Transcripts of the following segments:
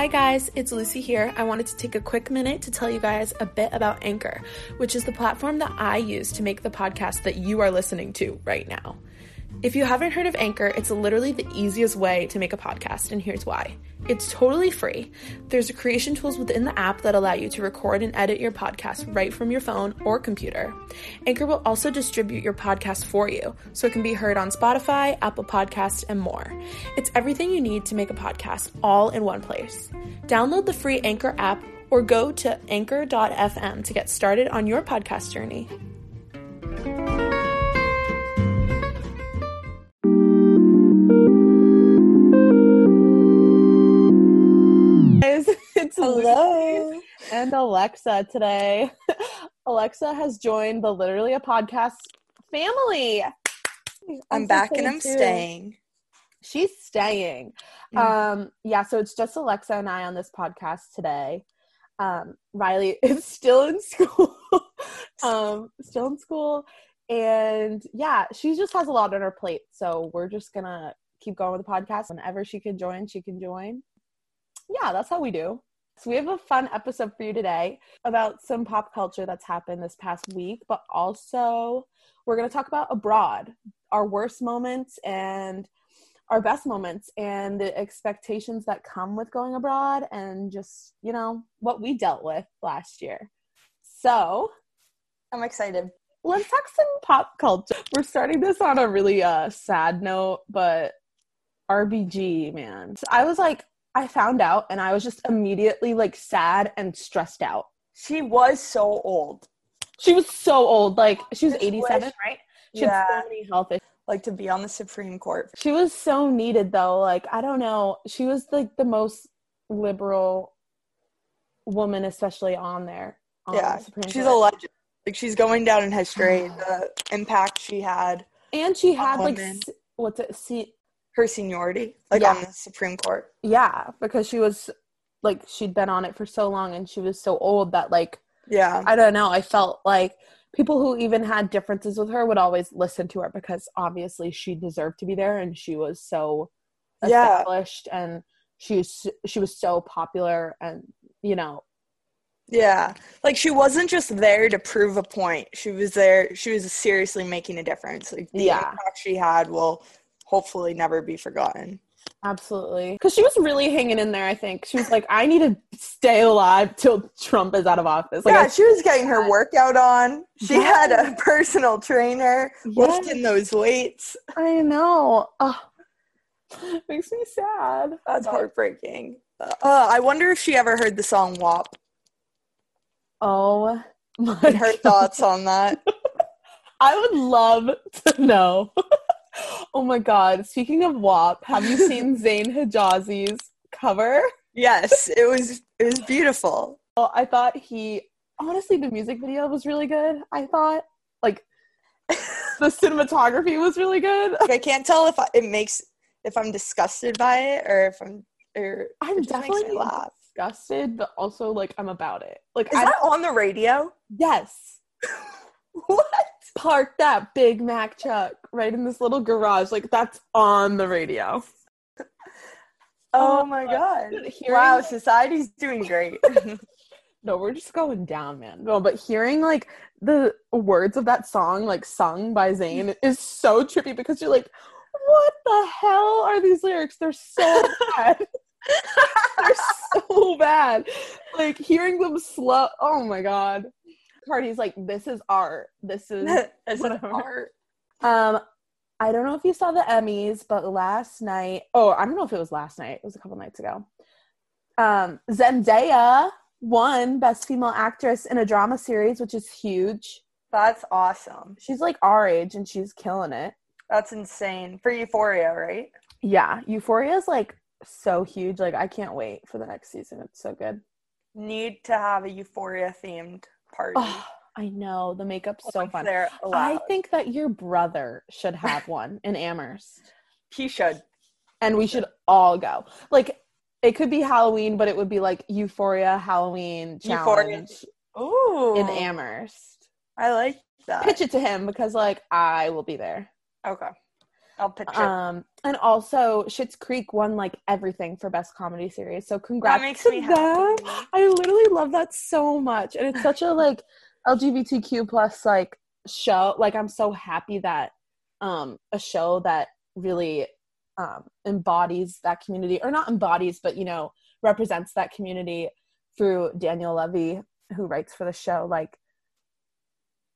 Hi, guys, it's Lucie here. I wanted to take a quick minute to tell you guys a bit about Anchor, which is the platform that I use to make the podcast that you are listening to right now. If you haven't heard of Anchor, it's literally the easiest way to make a podcast, and here's why. It's totally free. There's creation tools within the app that allow you to record and edit your podcast right from your phone or computer. Anchor will also distribute your podcast for you, so it can be heard on Spotify, Apple Podcasts, and more. It's everything you need to make a podcast all in one place. Download the free Anchor app or go to anchor.fm to get started on your podcast journey. Hello. And Alexa today. Alexa has joined the Literally a Podcast family. I'm back and I'm too. staying. She's staying. Mm. Um, yeah, so it's just Alexa and I on this podcast today. Um, Riley is still in school. um, still in school. And yeah, she just has a lot on her plate. So we're just gonna keep going with the podcast. Whenever she can join, she can join. Yeah, that's how we do. So we have a fun episode for you today about some pop culture that's happened this past week, but also we're gonna talk about abroad, our worst moments and our best moments and the expectations that come with going abroad and just, you know, what we dealt with last year. So I'm excited. let's talk some pop culture. We're starting this on a really uh sad note, but RBG, man. So I was like, I found out and I was just immediately like sad and stressed out. She was so old. She was so old. Like she was 87, wish- right? She Yeah. had so many health issues. Like to be on the Supreme Court. She was so needed though. Like, I don't know. She was like the most liberal woman, especially on there. on yeah. the Supreme She's a legend. Like she's going down in history. the impact she had, and she had like what's it? See, her seniority, like Yeah. on the Supreme Court. yeah, because she was like she'd been on it for so long, and she was so old that like Yeah. I don't know. I felt like people who even had differences with her would always listen to her because obviously she deserved to be there, and she was so Yeah. established, and she was she was so popular, and you know Yeah. Like she wasn't just there to prove a point. She was there she was seriously making a difference. Like the Yeah. impact she had will hopefully never be forgotten. Absolutely. Because she was really hanging in there, I think. She was like, I need to stay alive till Trump is out of office. Like, yeah, I- she was getting her workout on. She had a personal trainer Yes. lifting those weights. I know. Oh, makes me sad. That's heartbreaking. Uh, I wonder if she ever heard the song WAP Oh my and her God. thoughts on that. I would love to know. oh my God. Speaking of WAP, have you seen Zayn Hijazi's cover? Yes, it was it was beautiful. Well, I thought he, honestly, the music video was really good. I thought, like, the cinematography was really good. I can't tell if I, it makes if I'm disgusted by it or if I'm or I'm it just makes me definitely laugh. disgusted, but also like I'm about it. Like Is I that on the radio? yes, What? Park that Big Mac truck right in this little garage. Like that's on the radio. Oh Oh my god. Wow, society's doing great. No, we're just going down, man. No, but hearing like the words of that song like sung by Zayn is so trippy because you're like, what the hell are these lyrics? They're so bad. They're so bad. Like hearing them slow. Oh my god. Cardi's like, this is art. This is As an art. Um, I don't know if you saw the Emmys, but last night, oh, I don't know if it was last night. It was a couple nights ago. Um, Zendaya won Best Female Actress in a Drama Series, which is huge. That's awesome. She's like our age and she's killing it. That's insane. For Euphoria, right? Yeah, Euphoria is like so huge. Like I can't wait for the next season. It's so good. Need to have a Euphoria themed party. Oh, I know the makeup's so fun. I think that your brother should have one in Amherst. he should. and we should all go. Like it could be Halloween, but it would be like Euphoria Halloween Euphoria. challenge Ooh. in Amherst. I like that. Pitch it to him because like I will be there. Okay. I'll picture. Um, and also Schitt's Creek won like everything for best comedy series. So congrats makes to me them. happy. I literally love that so much, and it's such a like LGBTQ plus like show. Like I'm so happy that um a show that really um embodies that community, or not embodies, but you know represents that community through Daniel Levy, who writes for the show. Like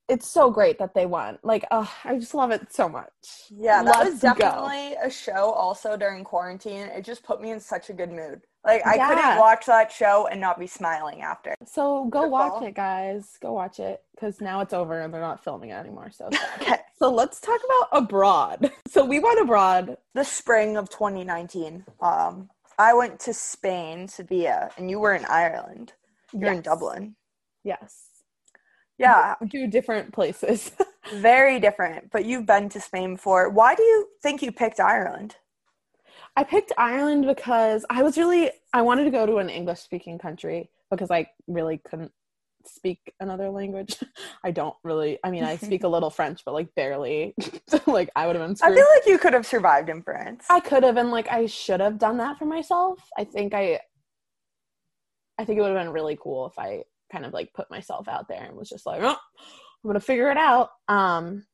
it's so great that they won. Like, oh, I just love it so much. Yeah, that Let's was go. definitely a show also during quarantine. It just put me in such a good mood. Like I Yeah. couldn't watch that show and not be smiling after. So go watch it, guys. Go watch it because now it's over and they're not filming it anymore. So. Okay. so let's talk about abroad. So we went abroad. The spring of 2019. Um I went to Spain, Sevilla, and you were in Ireland. You're in Dublin. Yes. Yeah, Two different places. very different. But you've been to Spain before. Why do you think you picked Ireland? I picked Ireland because I was really I wanted to go to an English speaking country because I really couldn't speak another language. I don't really I mean I speak a little French but like barely. like I would have been I feel like you could have survived in France. I could have and like I should have done that for myself. I think I I think it would have been really cool if I kind of like put myself out there and was just like, "Oh, I'm to figure it out." Um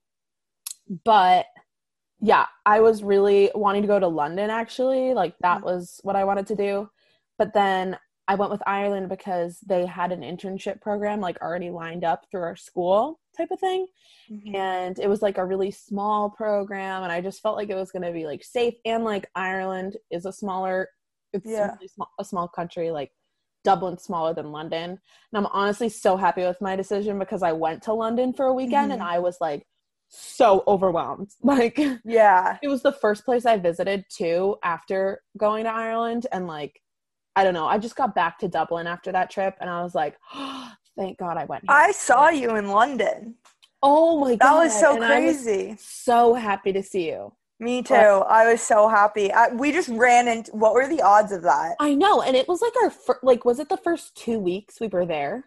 but yeah, I was really wanting to go to London actually. Like that Mhm. was what I wanted to do. But then I went with Ireland because they had an internship program like already lined up through our school type of thing Mhm. and it was like a really small program and i just felt like it was going to be like safe and like ireland is a smaller it's Yeah. really small, a small country like dublin's smaller than london and i'm honestly so happy with my decision because i went to london for a weekend and Mhm. i was like so overwhelmed like Yeah. it was the first place i visited too after going to ireland and like i don't know i just got back to dublin after that trip and i was like thank god i went here. I saw you in London. oh my god That was so and I was crazy. so happy to see you Me too. I was so happy. I, we just ran into. What were the odds of that? I know, and it was like our fir- like was it the first two weeks we were there?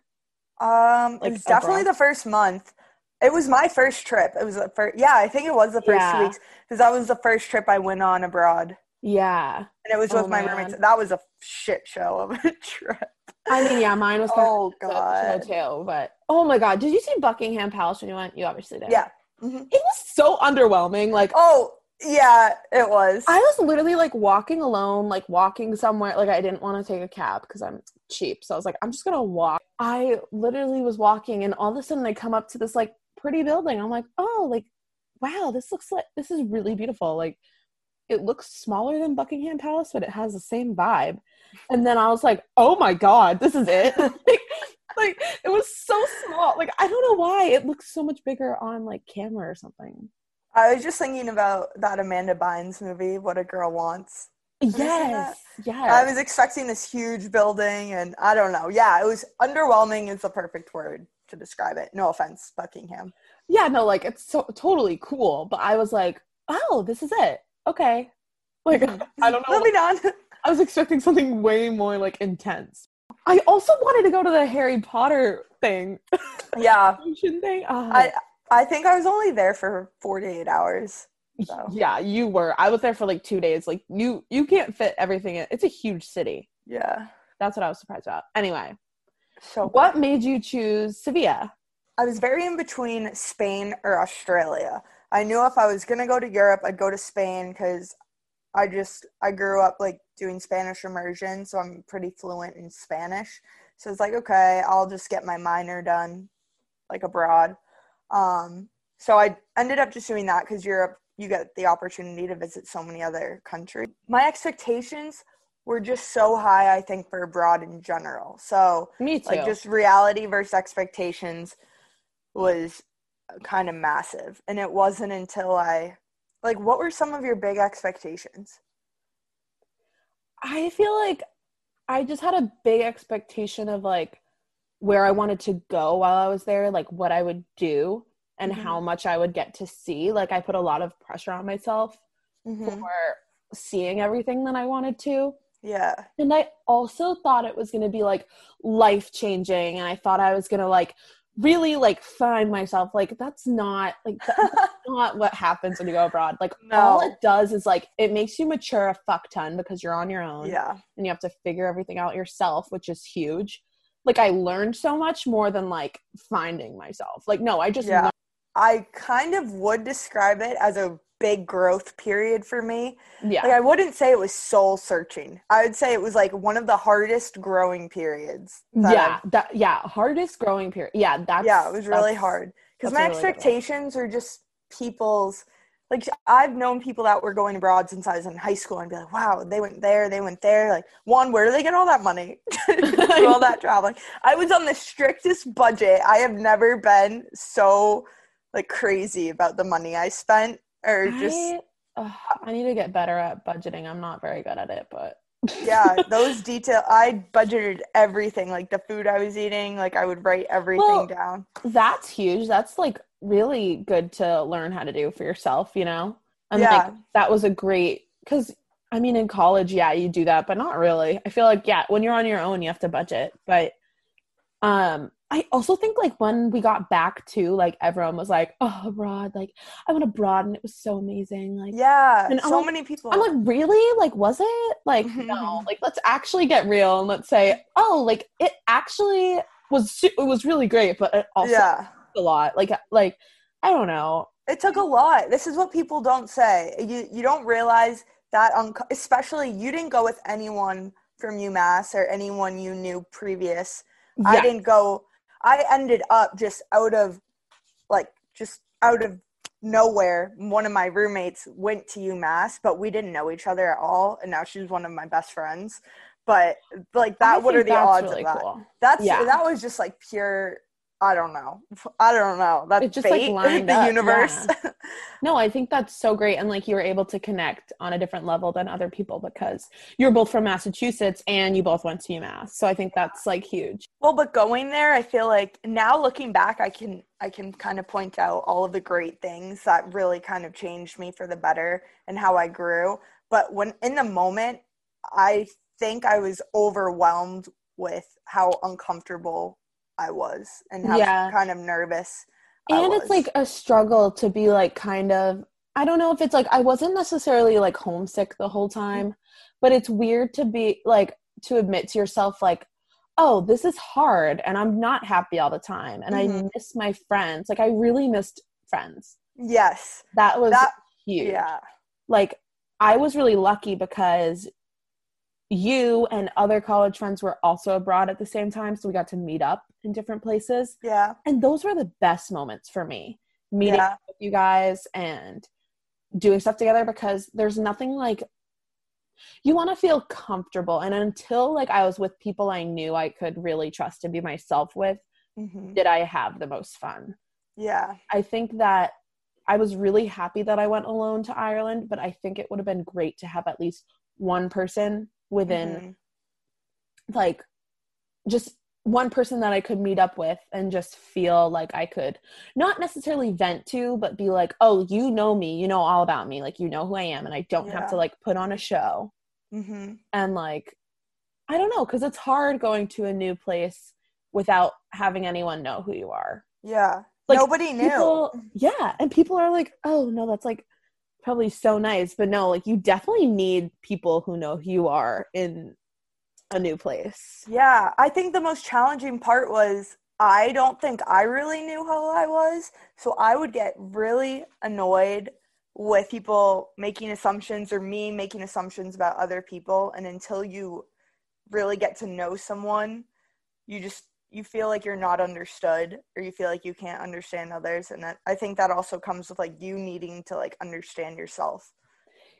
Um, Like, it's definitely abroad? the first month. It was my first trip. It was the first. Yeah, I think it was the first Yeah. two weeks because that was the first trip I went on abroad, Yeah, and it was Oh, with my man. roommates. That was a shit show of a trip. I mean, yeah, mine was Oh, God. too. But oh my god, did you see Buckingham Palace when you went? You obviously did. Yeah. Mhm. it was so underwhelming. Like Oh, yeah, it was. I was literally like walking alone, like walking somewhere. Like I didn't want to take a cab because I'm cheap, so I was like, I'm just gonna walk. I literally was walking, and all of a sudden I come up to this like pretty building. I'm like, oh, like wow, this looks like this is really beautiful. Like it looks smaller than Buckingham Palace, but it has the same vibe. And then I was like, oh my god, this is it. like, like it was so small. Like I don't know why it looks so much bigger on like camera or something. I was just thinking about that Amanda Bynes movie, What a Girl Wants. Yes, yes. I was expecting this huge building, and I don't know. Yeah, it was underwhelming. Is the perfect word to describe it. No offense, Buckingham. yeah, no, like it's so totally cool. But I was like, oh, this is it. Okay. Like I don't know. Moving on. I was expecting something way more like intense. I also wanted to go to the Harry Potter thing. yeah, thing. Oh, I I think I was only there for 48 hours. so. yeah, you were. I was there for like two days. Like you, you can't fit everything in. It's a huge city. Yeah. That's what I was surprised about. Anyway, So what made you choose Sevilla? I was very in between Spain or Australia. I knew if I was gonna go to Europe, I'd go to Spain because I just I grew up like doing Spanish immersion, so I'm pretty fluent in Spanish. So it's like okay, I'll just get my minor done like abroad. Um, so I ended up just doing that because Europe, you get the opportunity to visit so many other countries. My expectations were just so high, I think, for abroad in general. So Me too. like just reality versus expectations was kind of massive and it wasn't until i like what were some of your big expectations I feel like I just had a big expectation of like where I wanted to go while I was there, like what I would do and Mhm. how much I would get to see. Like I put a lot of pressure on myself Mhm. for seeing everything that I wanted to. yeah And I also thought it was going to be like life changing and I thought I was going to like really like find myself like that's not like that's not what happens when you go abroad like all it does is like it makes you mature a fuck ton because you're on your own Yeah. and you have to figure everything out yourself which is huge like i learned so much more than like finding myself like no i just Yeah. learned- I kind of would describe it as a big growth period for me. yeah Like I wouldn't say it was soul searching. I would say it was like one of the hardest growing periods. that yeah that yeah hardest growing period yeah that's yeah, it was really hard because my really expectations are just people's. Like I've known people that were going abroad since I was in high school, and be like, "Wow, they went there, they went there." Like, one, where do they get all that money all that traveling? I was on the strictest budget. I have never been so like crazy about the money I spent, or just I, ugh, I need to get better at budgeting i'm not very good at it but yeah, those detail. I budgeted everything, like the food I was eating. Like I would write everything Well, down. that's huge that's like really good to learn how to do for yourself you know and Yeah. like that was a great because i mean in college yeah you do that but not really i feel like yeah when you're on your own you have to budget but um i also think like when we got back to like everyone was like oh abroad like i went abroad and it was so amazing like Yeah, And I'm so like- many people. I'm like, really? Like, was it? Like, no. Like, let's actually get real and let's say, oh, like it actually was. It was really great, but it also yeah, a lot. Like, like I don't know. it took a lot. This is what people don't say. You you don't realize that, unco- especially you didn't go with anyone from UMass or anyone you knew previous. I didn't go. I ended up just out of, like, just out of nowhere. One of my roommates went to UMass, but we didn't know each other at all, and now she's one of my best friends. But like I that, what are the odds really of that? cool. That's Yeah. that was just like pure. I don't know. I don't know. That's just, like, fate, lined the up, universe. No, I think that's so great, and like you were able to connect on a different level than other people because you're both from Massachusetts and you both went to UMass. So I think that's like huge. Well, but going there, I feel like now looking back, I can I can kind of point out all of the great things that really kind of changed me for the better and how I grew. But when in the moment, I think I was overwhelmed with how uncomfortable I was and how Yeah. kind of nervous. I and it's like a struggle to be like kind of i don't know if it's like i wasn't necessarily like homesick the whole time but it's weird to be like to admit to yourself like oh this is hard and i'm not happy all the time and i Mhm. miss my friends like i really missed friends yes, that was that huge yeah, like i was really lucky because you and other college friends were also abroad at the same time so we got to meet up in different places. Yeah, and those were the best moments for me meeting Yeah. with you guys and doing stuff together because there's nothing like you want to feel comfortable. And until like i was with people i knew i could really trust and be myself with hmm did i have the most fun. Yeah, i think that i was really happy that i went alone to ireland but i think it would have been great to have at least one person within Mhm. like just one person that I could meet up with and just feel like I could not necessarily vent to, but be like, oh, you know me, you know all about me, like you know who I am, and I don't have to like put on a show. Mhm. And like, I don't know, because it's hard going to a new place without having anyone know who you are. yeah. Like, Nobody knew. People, yeah, and people are like, oh no, that's like probably so nice, but no, like you definitely need people who know who you are in a new place. Yeah, I think the most challenging part was I don't think I really knew who I was. So I would get really annoyed with people making assumptions or me making assumptions about other people. And until you really get to know someone, you just you feel like you're not understood or you feel like you can't understand others and that i think that also comes with like you needing to like understand yourself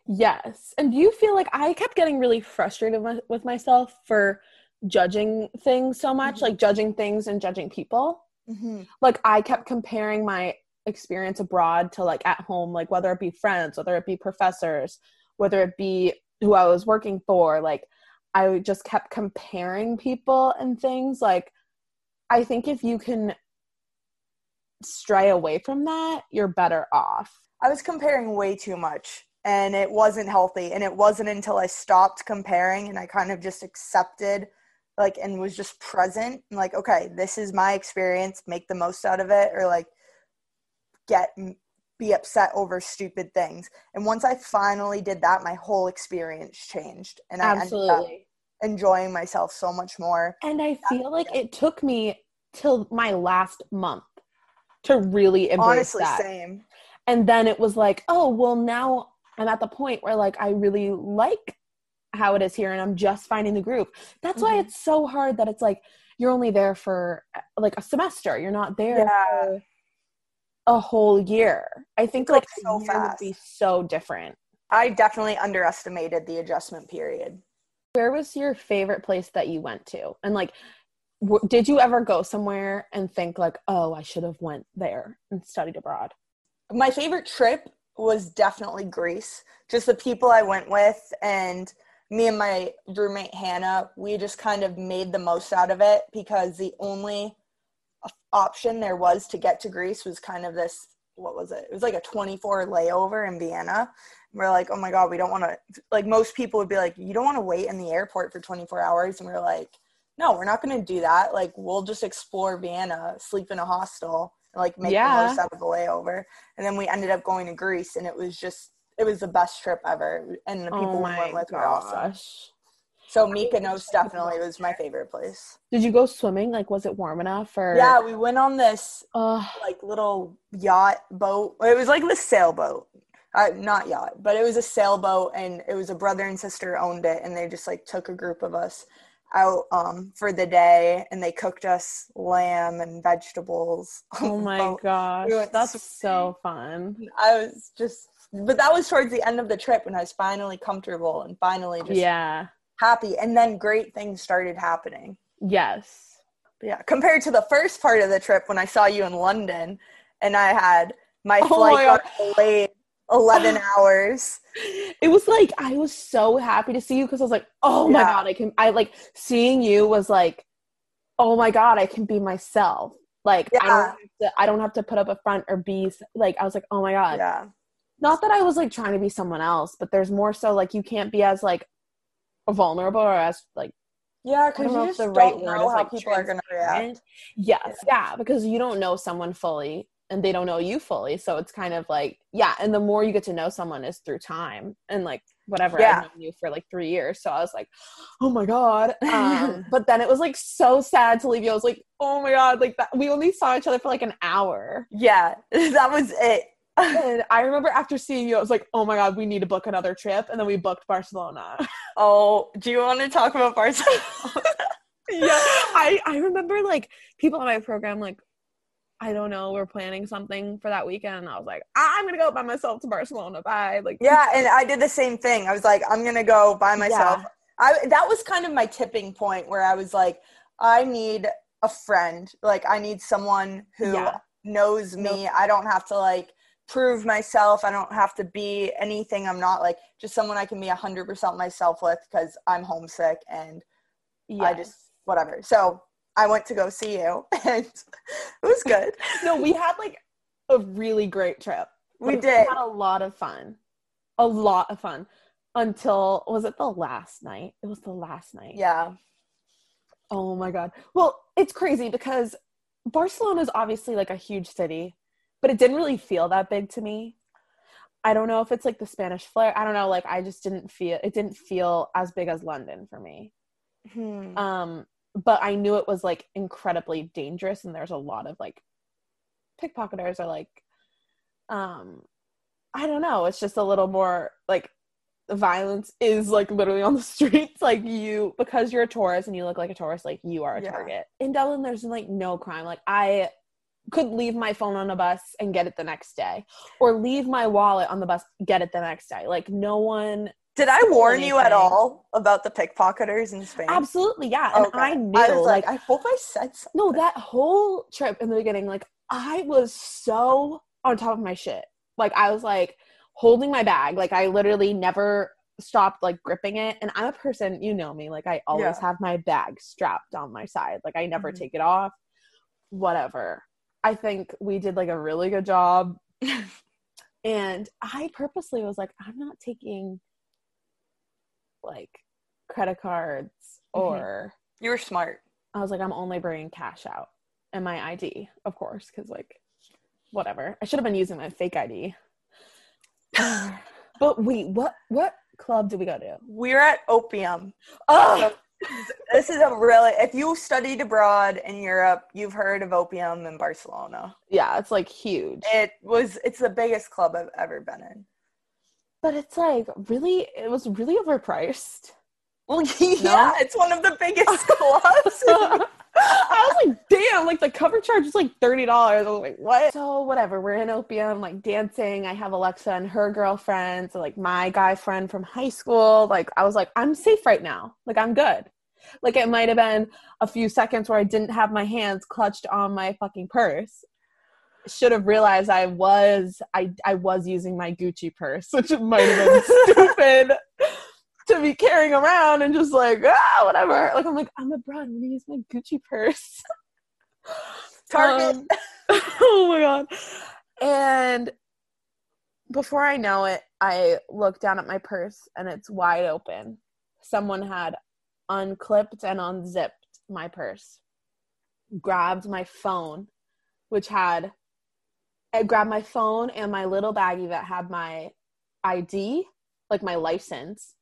Yes. And do you feel like I kept getting really frustrated with, myself for judging things so much, Mhm. like judging things and judging people? mm-hmm. Like I kept comparing my experience abroad to like at home, like whether it be friends, whether it be professors, whether it be who I was working for, like I just kept comparing people and things. Like I think if you can stray away from that, you're better off. I was comparing way too much and it wasn't healthy. And it wasn't until I stopped comparing and I kind of just accepted like and was just present and like okay this is my experience make the most out of it or like get be upset over stupid things and once i finally did that my whole experience changed and i absolutely enjoying myself so much more and i feel like it took me till my last month to really embrace honestly that. same and then it was like oh well now i'm at the point where like i really like how it is here and I'm just finding the groove. That's mm-hmm. why it's so hard that it's like you're only there for like a semester. You're not there yeah. a whole year. I think like so fast. would be so different. I definitely underestimated the adjustment period. Where was your favorite place that you went to? And like did you ever go somewhere and think like, "Oh, I should have went there and studied abroad?" My favorite trip was definitely Greece. Just the people I went with and me and my roommate Hannah, we just kind of made the most out of it because the only option there was to get to Greece was kind of this what was it? It was like a 24 layover in Vienna. We're like, oh my God, we don't want to, like, most people would be like, you don't want to wait in the airport for 24 hours. And we are like, no, we're not going to do that. Like, we'll just explore Vienna, sleep in a hostel, and like, make yeah. the most out of the layover. And then we ended up going to Greece, and it was just it was the best trip ever, and the people oh we went with gosh. were awesome. So Mykonos definitely was my favorite place. Did you go swimming? Like, was it warm enough? Or yeah, we went on this uh, like little yacht boat. It was like the sailboat, uh, not yacht, but it was a sailboat, and it was a brother and sister owned it, and they just like took a group of us out um, for the day, and they cooked us lamb and vegetables. Oh my gosh, that's so fun! I was just but that was towards the end of the trip when I was finally comfortable and finally just yeah happy. And then great things started happening. Yes. But yeah. Compared to the first part of the trip when I saw you in London and I had my oh flight my got delayed 11 hours. It was like I was so happy to see you because I was like, oh my god, I can I like seeing you was like, oh my god, I can be myself. Like yeah. I don't have to I don't have to put up a front or be like I was like, oh my god. Yeah not that I was like trying to be someone else, but there's more so like you can't be as like vulnerable or as like yeah, because you just the right don't know how like, people are gonna react. Yes, yeah. yeah, because you don't know someone fully and they don't know you fully, so it's kind of like yeah. And the more you get to know someone is through time and like whatever. Yeah. I've known you for like three years, so I was like, oh my god. Um, but then it was like so sad to leave you. I was like, oh my god, like that. We only saw each other for like an hour. Yeah, that was it and I remember after seeing you, I was like, oh my God, we need to book another trip. And then we booked Barcelona. Oh, do you want to talk about Barcelona? yeah. I, I remember like people on my program, like, I don't know, we're planning something for that weekend. I was like, I'm going to go by myself to Barcelona. Bye. Like, yeah. And I did the same thing. I was like, I'm going to go by myself. Yeah. I, that was kind of my tipping point where I was like, I need a friend. Like, I need someone who yeah. knows me. I don't have to like, prove myself. I don't have to be anything I'm not like just someone I can be 100% myself with because I'm homesick and yes. I just whatever. So I went to go see you and it was good. no, we had like a really great trip. We like, did. We had a lot of fun. A lot of fun until was it the last night? It was the last night. Yeah. Oh my god. Well, it's crazy because Barcelona is obviously like a huge city but it didn't really feel that big to me. I don't know if it's like the Spanish flair. I don't know. Like I just didn't feel it didn't feel as big as London for me. Hmm. Um, but I knew it was like incredibly dangerous, and there's a lot of like pickpocketers are like, um, I don't know. It's just a little more like violence is like literally on the streets. Like you because you're a tourist and you look like a tourist, like you are a yeah. target. In Dublin, there's like no crime. Like I could leave my phone on a bus and get it the next day or leave my wallet on the bus get it the next day like no one did i warn anything. you at all about the pickpocketers in spain absolutely yeah and okay. i knew I like, like i hope i said something. no that whole trip in the beginning like i was so on top of my shit like i was like holding my bag like i literally never stopped like gripping it and i'm a person you know me like i always yeah. have my bag strapped on my side like i never mm-hmm. take it off whatever I think we did like a really good job. and I purposely was like, I'm not taking like credit cards mm-hmm. or You were smart. I was like, I'm only bringing cash out and my ID, of course, because like, whatever. I should have been using my fake ID. but wait, what what club did we go to? We're at Opium. Oh, This is a really if you studied abroad in Europe, you've heard of Opium in Barcelona. yeah, it's like huge. It was it's the biggest club I've ever been in. But it's like really, it was really overpriced. Well, yeah, it's one of the biggest clubs. I was like, damn, like the cover charge is like $30. I was like, what? So whatever, we're in Opium, like dancing. I have Alexa and her girlfriend, so like my guy friend from high school. Like I was like, I'm safe right now. Like I'm good. Like it might have been a few seconds where I didn't have my hands clutched on my fucking purse. Should have realized I was I I was using my Gucci purse, which might have been stupid to be carrying around and just like ah whatever. Like I'm like I'm abroad. I'm gonna use my Gucci purse. Target. Um, oh my god! And before I know it, I look down at my purse and it's wide open. Someone had unclipped and unzipped my purse, grabbed my phone, which had I grabbed my phone and my little baggie that had my ID, like my license,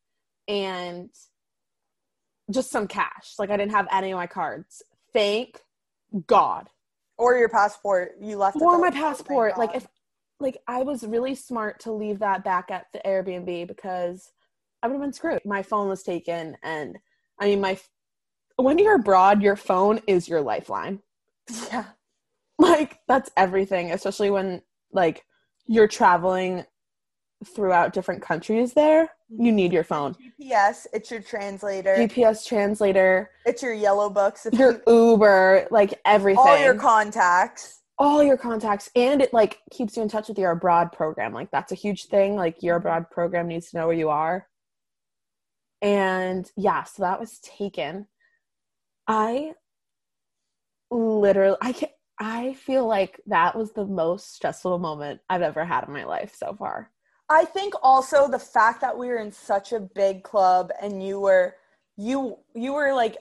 and just some cash. Like I didn't have any of my cards. Thank God. or your passport. You left Or my passport. Like if like I was really smart to leave that back at the Airbnb because I would have been screwed. My phone was taken and I mean my when you're abroad, your phone is your lifeline. yeah. Like that's everything, especially when like you're traveling throughout different countries there. You mm-hmm. need your phone. GPS, it's your translator, GPS translator, it's your yellow books, if your Uber, like everything. all your contacts. all your contacts and it like keeps you in touch with your abroad program like that's a huge thing like your mm-hmm. abroad program needs to know where you are and yeah so that was taken i literally i can i feel like that was the most stressful moment i've ever had in my life so far I think also the fact that we were in such a big club and you were you you were like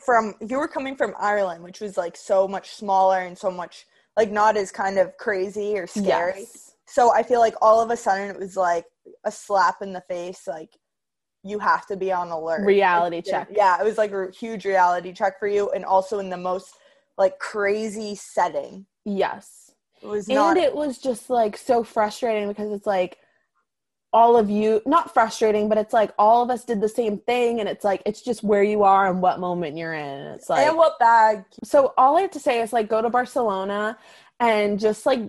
from you were coming from Ireland, which was like so much smaller and so much like not as kind of crazy or scary. yes So I feel like all of a sudden it was like a slap in the face, like you have to be on alert. reality check Yeah, it was like a huge reality check for you, and also in the most like crazy setting. yes It was not. and it was just like so frustrating because it's like all of you not frustrating but it's like all of us did the same thing and it's like it's just where you are and what moment you're in it's like and what bag? so all i have to say is like go to barcelona and just like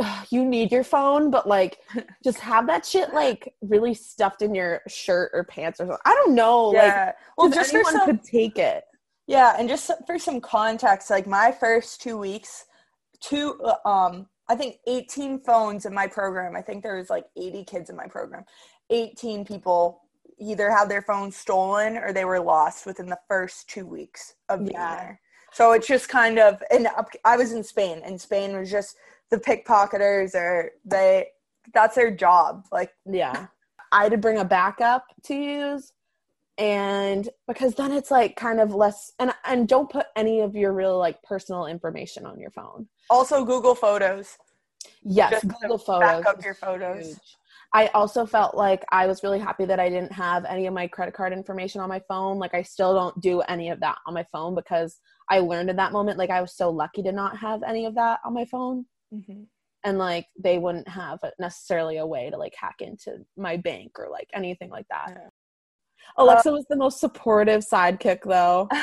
you need your phone but like just have that shit like really stuffed in your shirt or pants or something i don't know like Yeah. Well, well just for anyone some, could take it Yeah, and just for some context, like my first two weeks, two um, I think 18 phones in my program. I think there was like 80 kids in my program. 18 people either had their phones stolen or they were lost within the first two weeks of being Yeah. there. So it's just kind of, and I was in Spain, and Spain was just the pickpocketers or they. That's their job. Like Yeah. I had to bring a backup to use and because then it's like kind of less and and don't put any of your real like personal information on your phone. also Google Photos. Yes, Just Google back Photos. up your photos. huge. I also felt like I was really happy that I didn't have any of my credit card information on my phone. Like I still don't do any of that on my phone because I learned in that moment like I was so lucky to not have any of that on my phone Mhm. and like they wouldn't have necessarily a way to like hack into my bank or like anything like that. Yeah. Alexa was the most supportive sidekick though.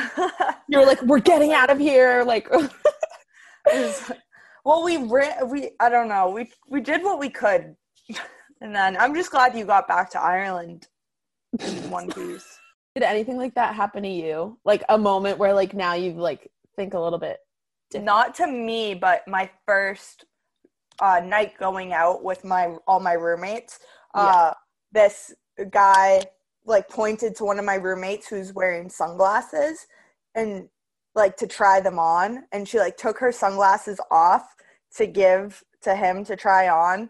You were like, "We're getting out of here!" Like, well, we ran. We I don't know. We we did what we could, and then I'm just glad you got back to Ireland in one piece. did anything like that happen to you? Like a moment where like now you like think a little bit different. Not to me, but my first uh, night going out with my all my roommates. Uh, this guy like pointed to one of my roommates who's wearing sunglasses and like to try them on and she like took her sunglasses off to give to him to try on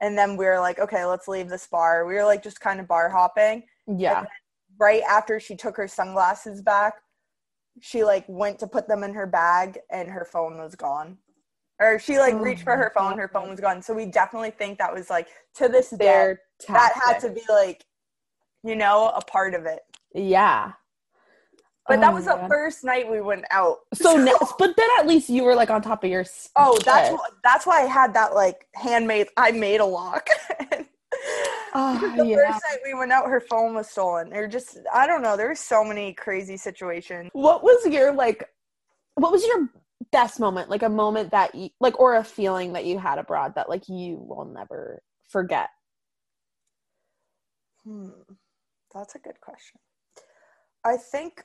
and then we were like okay let's leave this bar we were like just kind of bar hopping yeah. right after she took her sunglasses back she like went to put them in her bag and her phone was gone. Or she like Oh reached for her phone, her phone was gone. So we definitely think that was like to this day Their that had to be like, you know, a part of it. Yeah. But Oh that was the God. first night we went out. So, ne- but then at least you were like on top of your. Oh, that's wh- that's why I had that like handmade. I made a lock. Oh, the yeah. first night we went out, her phone was stolen. Or just I don't know. There were so many crazy situations. What was your like? What was your best moment? Like a moment that you like, or a feeling that you had abroad that like you will never forget. Hmm, that's a good question. I think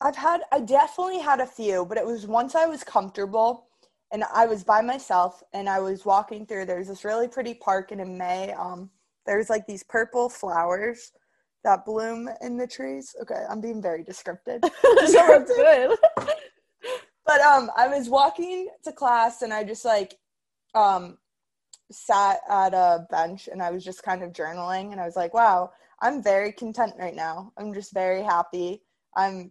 I've had. I definitely had a few, but it was once I was comfortable and I was by myself and I was walking through. There's this really pretty park, and in May, um, there's like these purple flowers that bloom in the trees. Okay, I'm being very descriptive. it's good. but um i was walking to class and i just like um sat at a bench and i was just kind of journaling and i was like wow i'm very content right now i'm just very happy i'm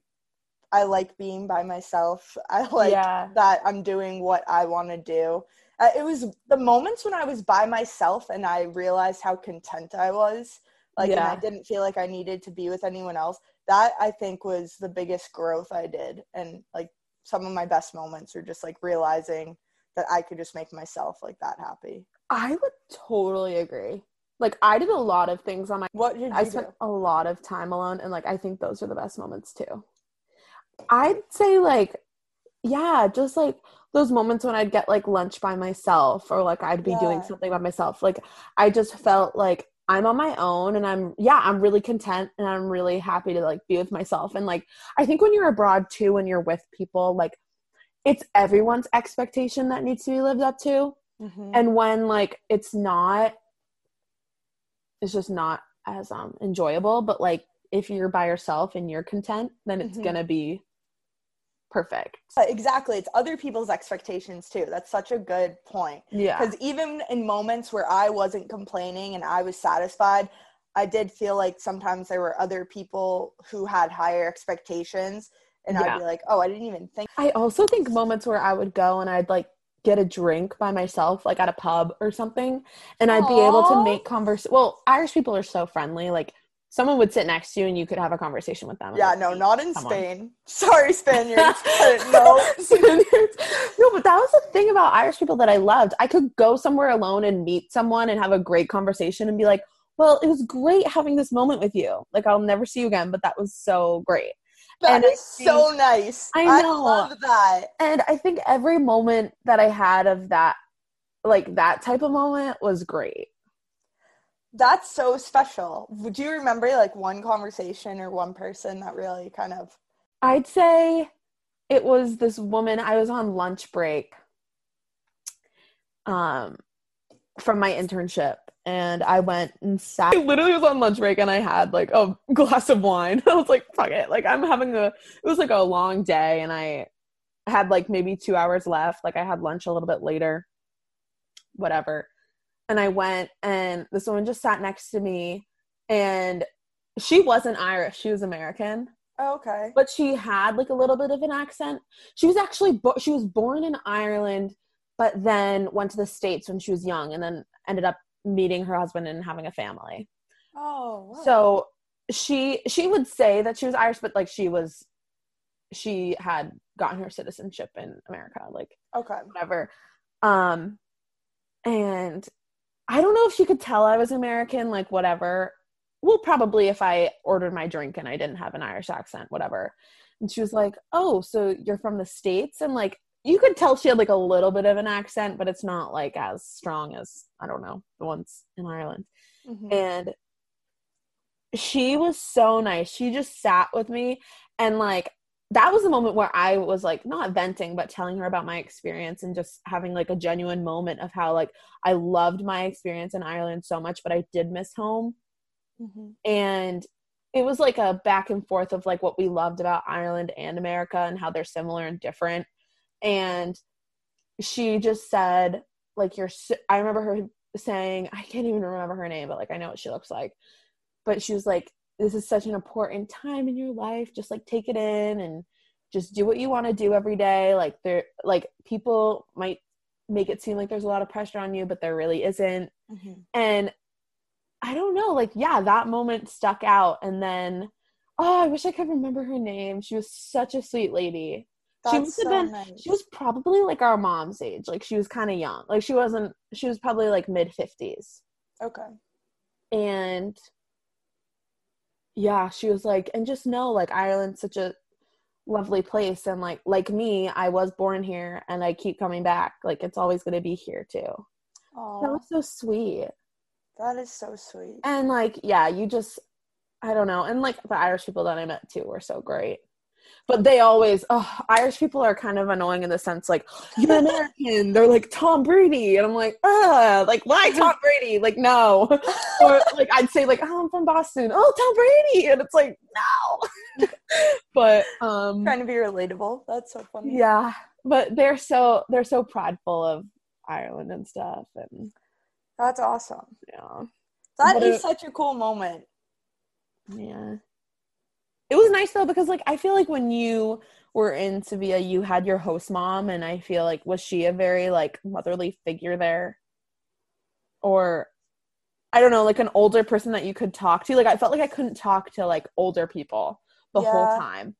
i like being by myself i like Yeah. that i'm doing what i want to do uh, it was the moments when i was by myself and i realized how content i was like and i didn't feel like i needed to be with anyone else that i think was the biggest growth i did and like some of my best moments are just like realizing that I could just make myself like that happy. I would totally agree. Like I did a lot of things on my What did you I do? spent a lot of time alone and like I think those are the best moments too. I'd say like yeah, just like those moments when I'd get like lunch by myself or like I'd be doing something by myself. Like I just felt like I'm on my own and I'm yeah, I'm really content and I'm really happy to like be with myself. And like I think when you're abroad too, when you're with people, like it's everyone's expectation that needs to be lived up to Mhm. and when like it's not it's just not as um enjoyable but like if you're by yourself and you're content then it's Mhm. gonna be perfect Uh, exactly. It's other people's expectations too. That's such a good point. yeah Because even in moments where I wasn't complaining and I was satisfied, I did feel like sometimes there were other people who had higher expectations. And Yeah. I'd be like, oh, I didn't even think. i also think moments where i would go and i'd like get a drink by myself like at a pub or something and i'd be able to make converse well irish people are so friendly like someone would sit next to you and you could have a conversation with them Yeah, like, no, not in someone. Spain. Sorry, Spaniards. no. Spaniards. No, but that was the thing about Irish people that I loved. I could go somewhere alone and meet someone and have a great conversation and be like, well, it was great having this moment with you. Like, I'll never see you again, but that was so great. That And I is so nice. I know. love that. And I think every moment that I had of that, like that type of moment was great. That's so special. Would you remember like one conversation or one person that really kind of I'd say it was this woman. I was on lunch break um, from my internship, and I went and sat. I literally was on lunch break, and I had like a glass of wine. I was like, "Fuck it!" Like I'm having a. It was like a long day, and I had like maybe two hours left. Like I had lunch a little bit later, whatever. And I went, and this woman just sat next to me, and she wasn't Irish. She was American oh, okay. but she had like a little bit of an accent. She was actually bo- she was born in Ireland, but then went to the states when she was young, and then ended up meeting her husband and having a family. Oh, wow. So she she would say that she was Irish, but like she was she had gotten her citizenship in America, like okay. whatever. Um, and I don't know if she could tell I was American, like whatever. Well, probably if I ordered my drink and I didn't have an Irish accent, whatever. And she was like, "Oh, so you're from the states?" And like you could tell she had like a little bit of an accent, but it's not like as strong as I don't know the ones in Ireland. Mhm. And she was so nice. She just sat with me and like that was the moment where I was like not venting but telling her about my experience and just having like a genuine moment of how like I loved my experience in Ireland so much but I did miss home Mhm. and it was like a back and forth of like what we loved about Ireland and America and how they're similar and different and she just said like you're so, I remember her saying I can't even remember her name but like I know what she looks like but she was like this is such an important time in your life. Just like take it in and just do what you want to do every day. Like there like people might make it seem like there's a lot of pressure on you, but there really isn't. Mm-hmm. And I don't know, like yeah, that moment stuck out and then oh, I wish I could remember her name. She was such a sweet lady. She must have so been nice. she was probably like our mom's age. Like she was kind of young. Like she wasn't she was probably like mid 50s. okay. And yeah, she was like and just know like Ireland's such a lovely place and like like me, I was born here and I keep coming back. Like it's always going to be here too. That Oh, was so sweet. that is so sweet. And like yeah, you just I don't know. And like the Irish people that I met too were so great. But they always, oh, Irish people are kind of annoying in the sense like, you're American. They're like Tom Brady. And I'm like, ah, like, why Tom Brady? Like, no. or like, I'd say, like, oh, I'm from Boston. Oh, Tom Brady. And it's like, no. but, um, Trying to be relatable. That's so funny. yeah. But they're so, they're so prideful of Ireland and stuff. And, That's awesome. yeah. That But is it- such a cool moment. Yeah. It was nice though because like I feel like when you were in Sevilla you had your host mom and I feel like was she a very like motherly figure there? Or I don't know, like an older person that you could talk to. Like I felt like I couldn't talk to like older people the whole time.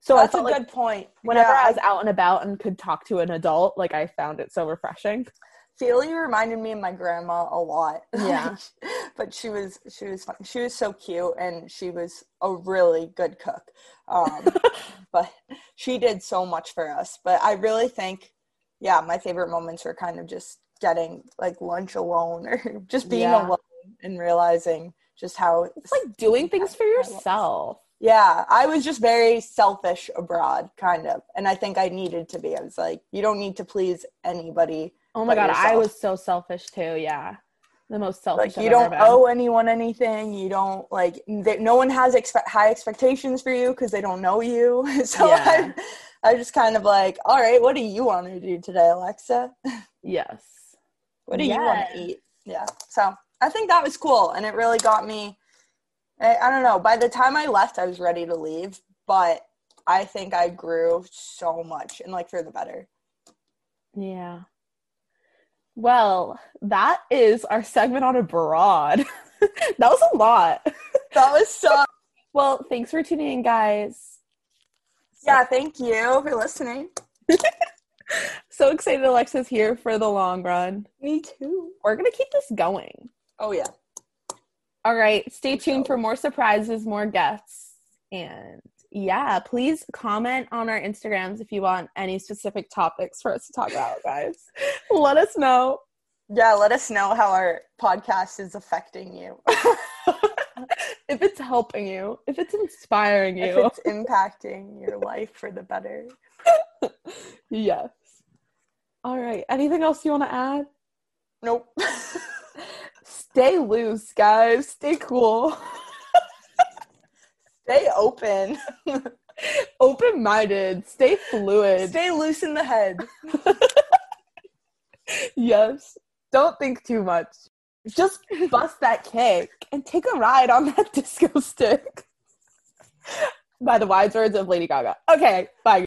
So That's a felt good like point. whenever Yeah, I was out and about and could talk to an adult, like I found it so refreshing. Feely reminded me of my grandma a lot. Yeah. but she was she was fun. she was so cute and she was a really good cook. Um, but she did so much for us. But I really think, yeah, my favorite moments were kind of just getting like lunch alone or just being Yeah. alone and realizing just how It's like doing things for yourself. yeah, I was just very selfish abroad, kind of. And I think I needed to be. I was like, you don't need to please anybody. Oh my god, I was so selfish too. Yeah, the most selfish. Like, you don't owe anyone anything. You don't, like, th- no one has expe- high expectations for you because they don't know you. so Yeah. I, I just kind of like, all right, what do you want to do today, Alexa? Yes. What do you want to eat? Yeah. So I think that was cool. And it really got me, I, I don't know, by the time I left, I was ready to leave. But I think I grew so much and like for the better. Yeah. Well, that is our segment on abroad. that was a lot. That was so, Well, thanks for tuning in, guys. yeah, thank you for listening. So excited Alexa's here for the long run. Me too. We're going to keep this going. Oh, yeah. All right. Stay tuned for more surprises, more guests. And yeah, please comment on our Instagrams if you want any specific topics for us to talk about, guys. Let us know. Yeah, let us know how our podcast is affecting you. if it's helping you, if it's inspiring you, if it's impacting your life for the better. yes. All right. Anything else you want to add? Nope. Stay loose, guys. Stay cool. Stay open. Open minded. Stay fluid. Stay loose in the head. yes. Don't think too much. Just bust that cake and take a ride on that disco stick. By the wise words of Lady Gaga. Okay. Bye.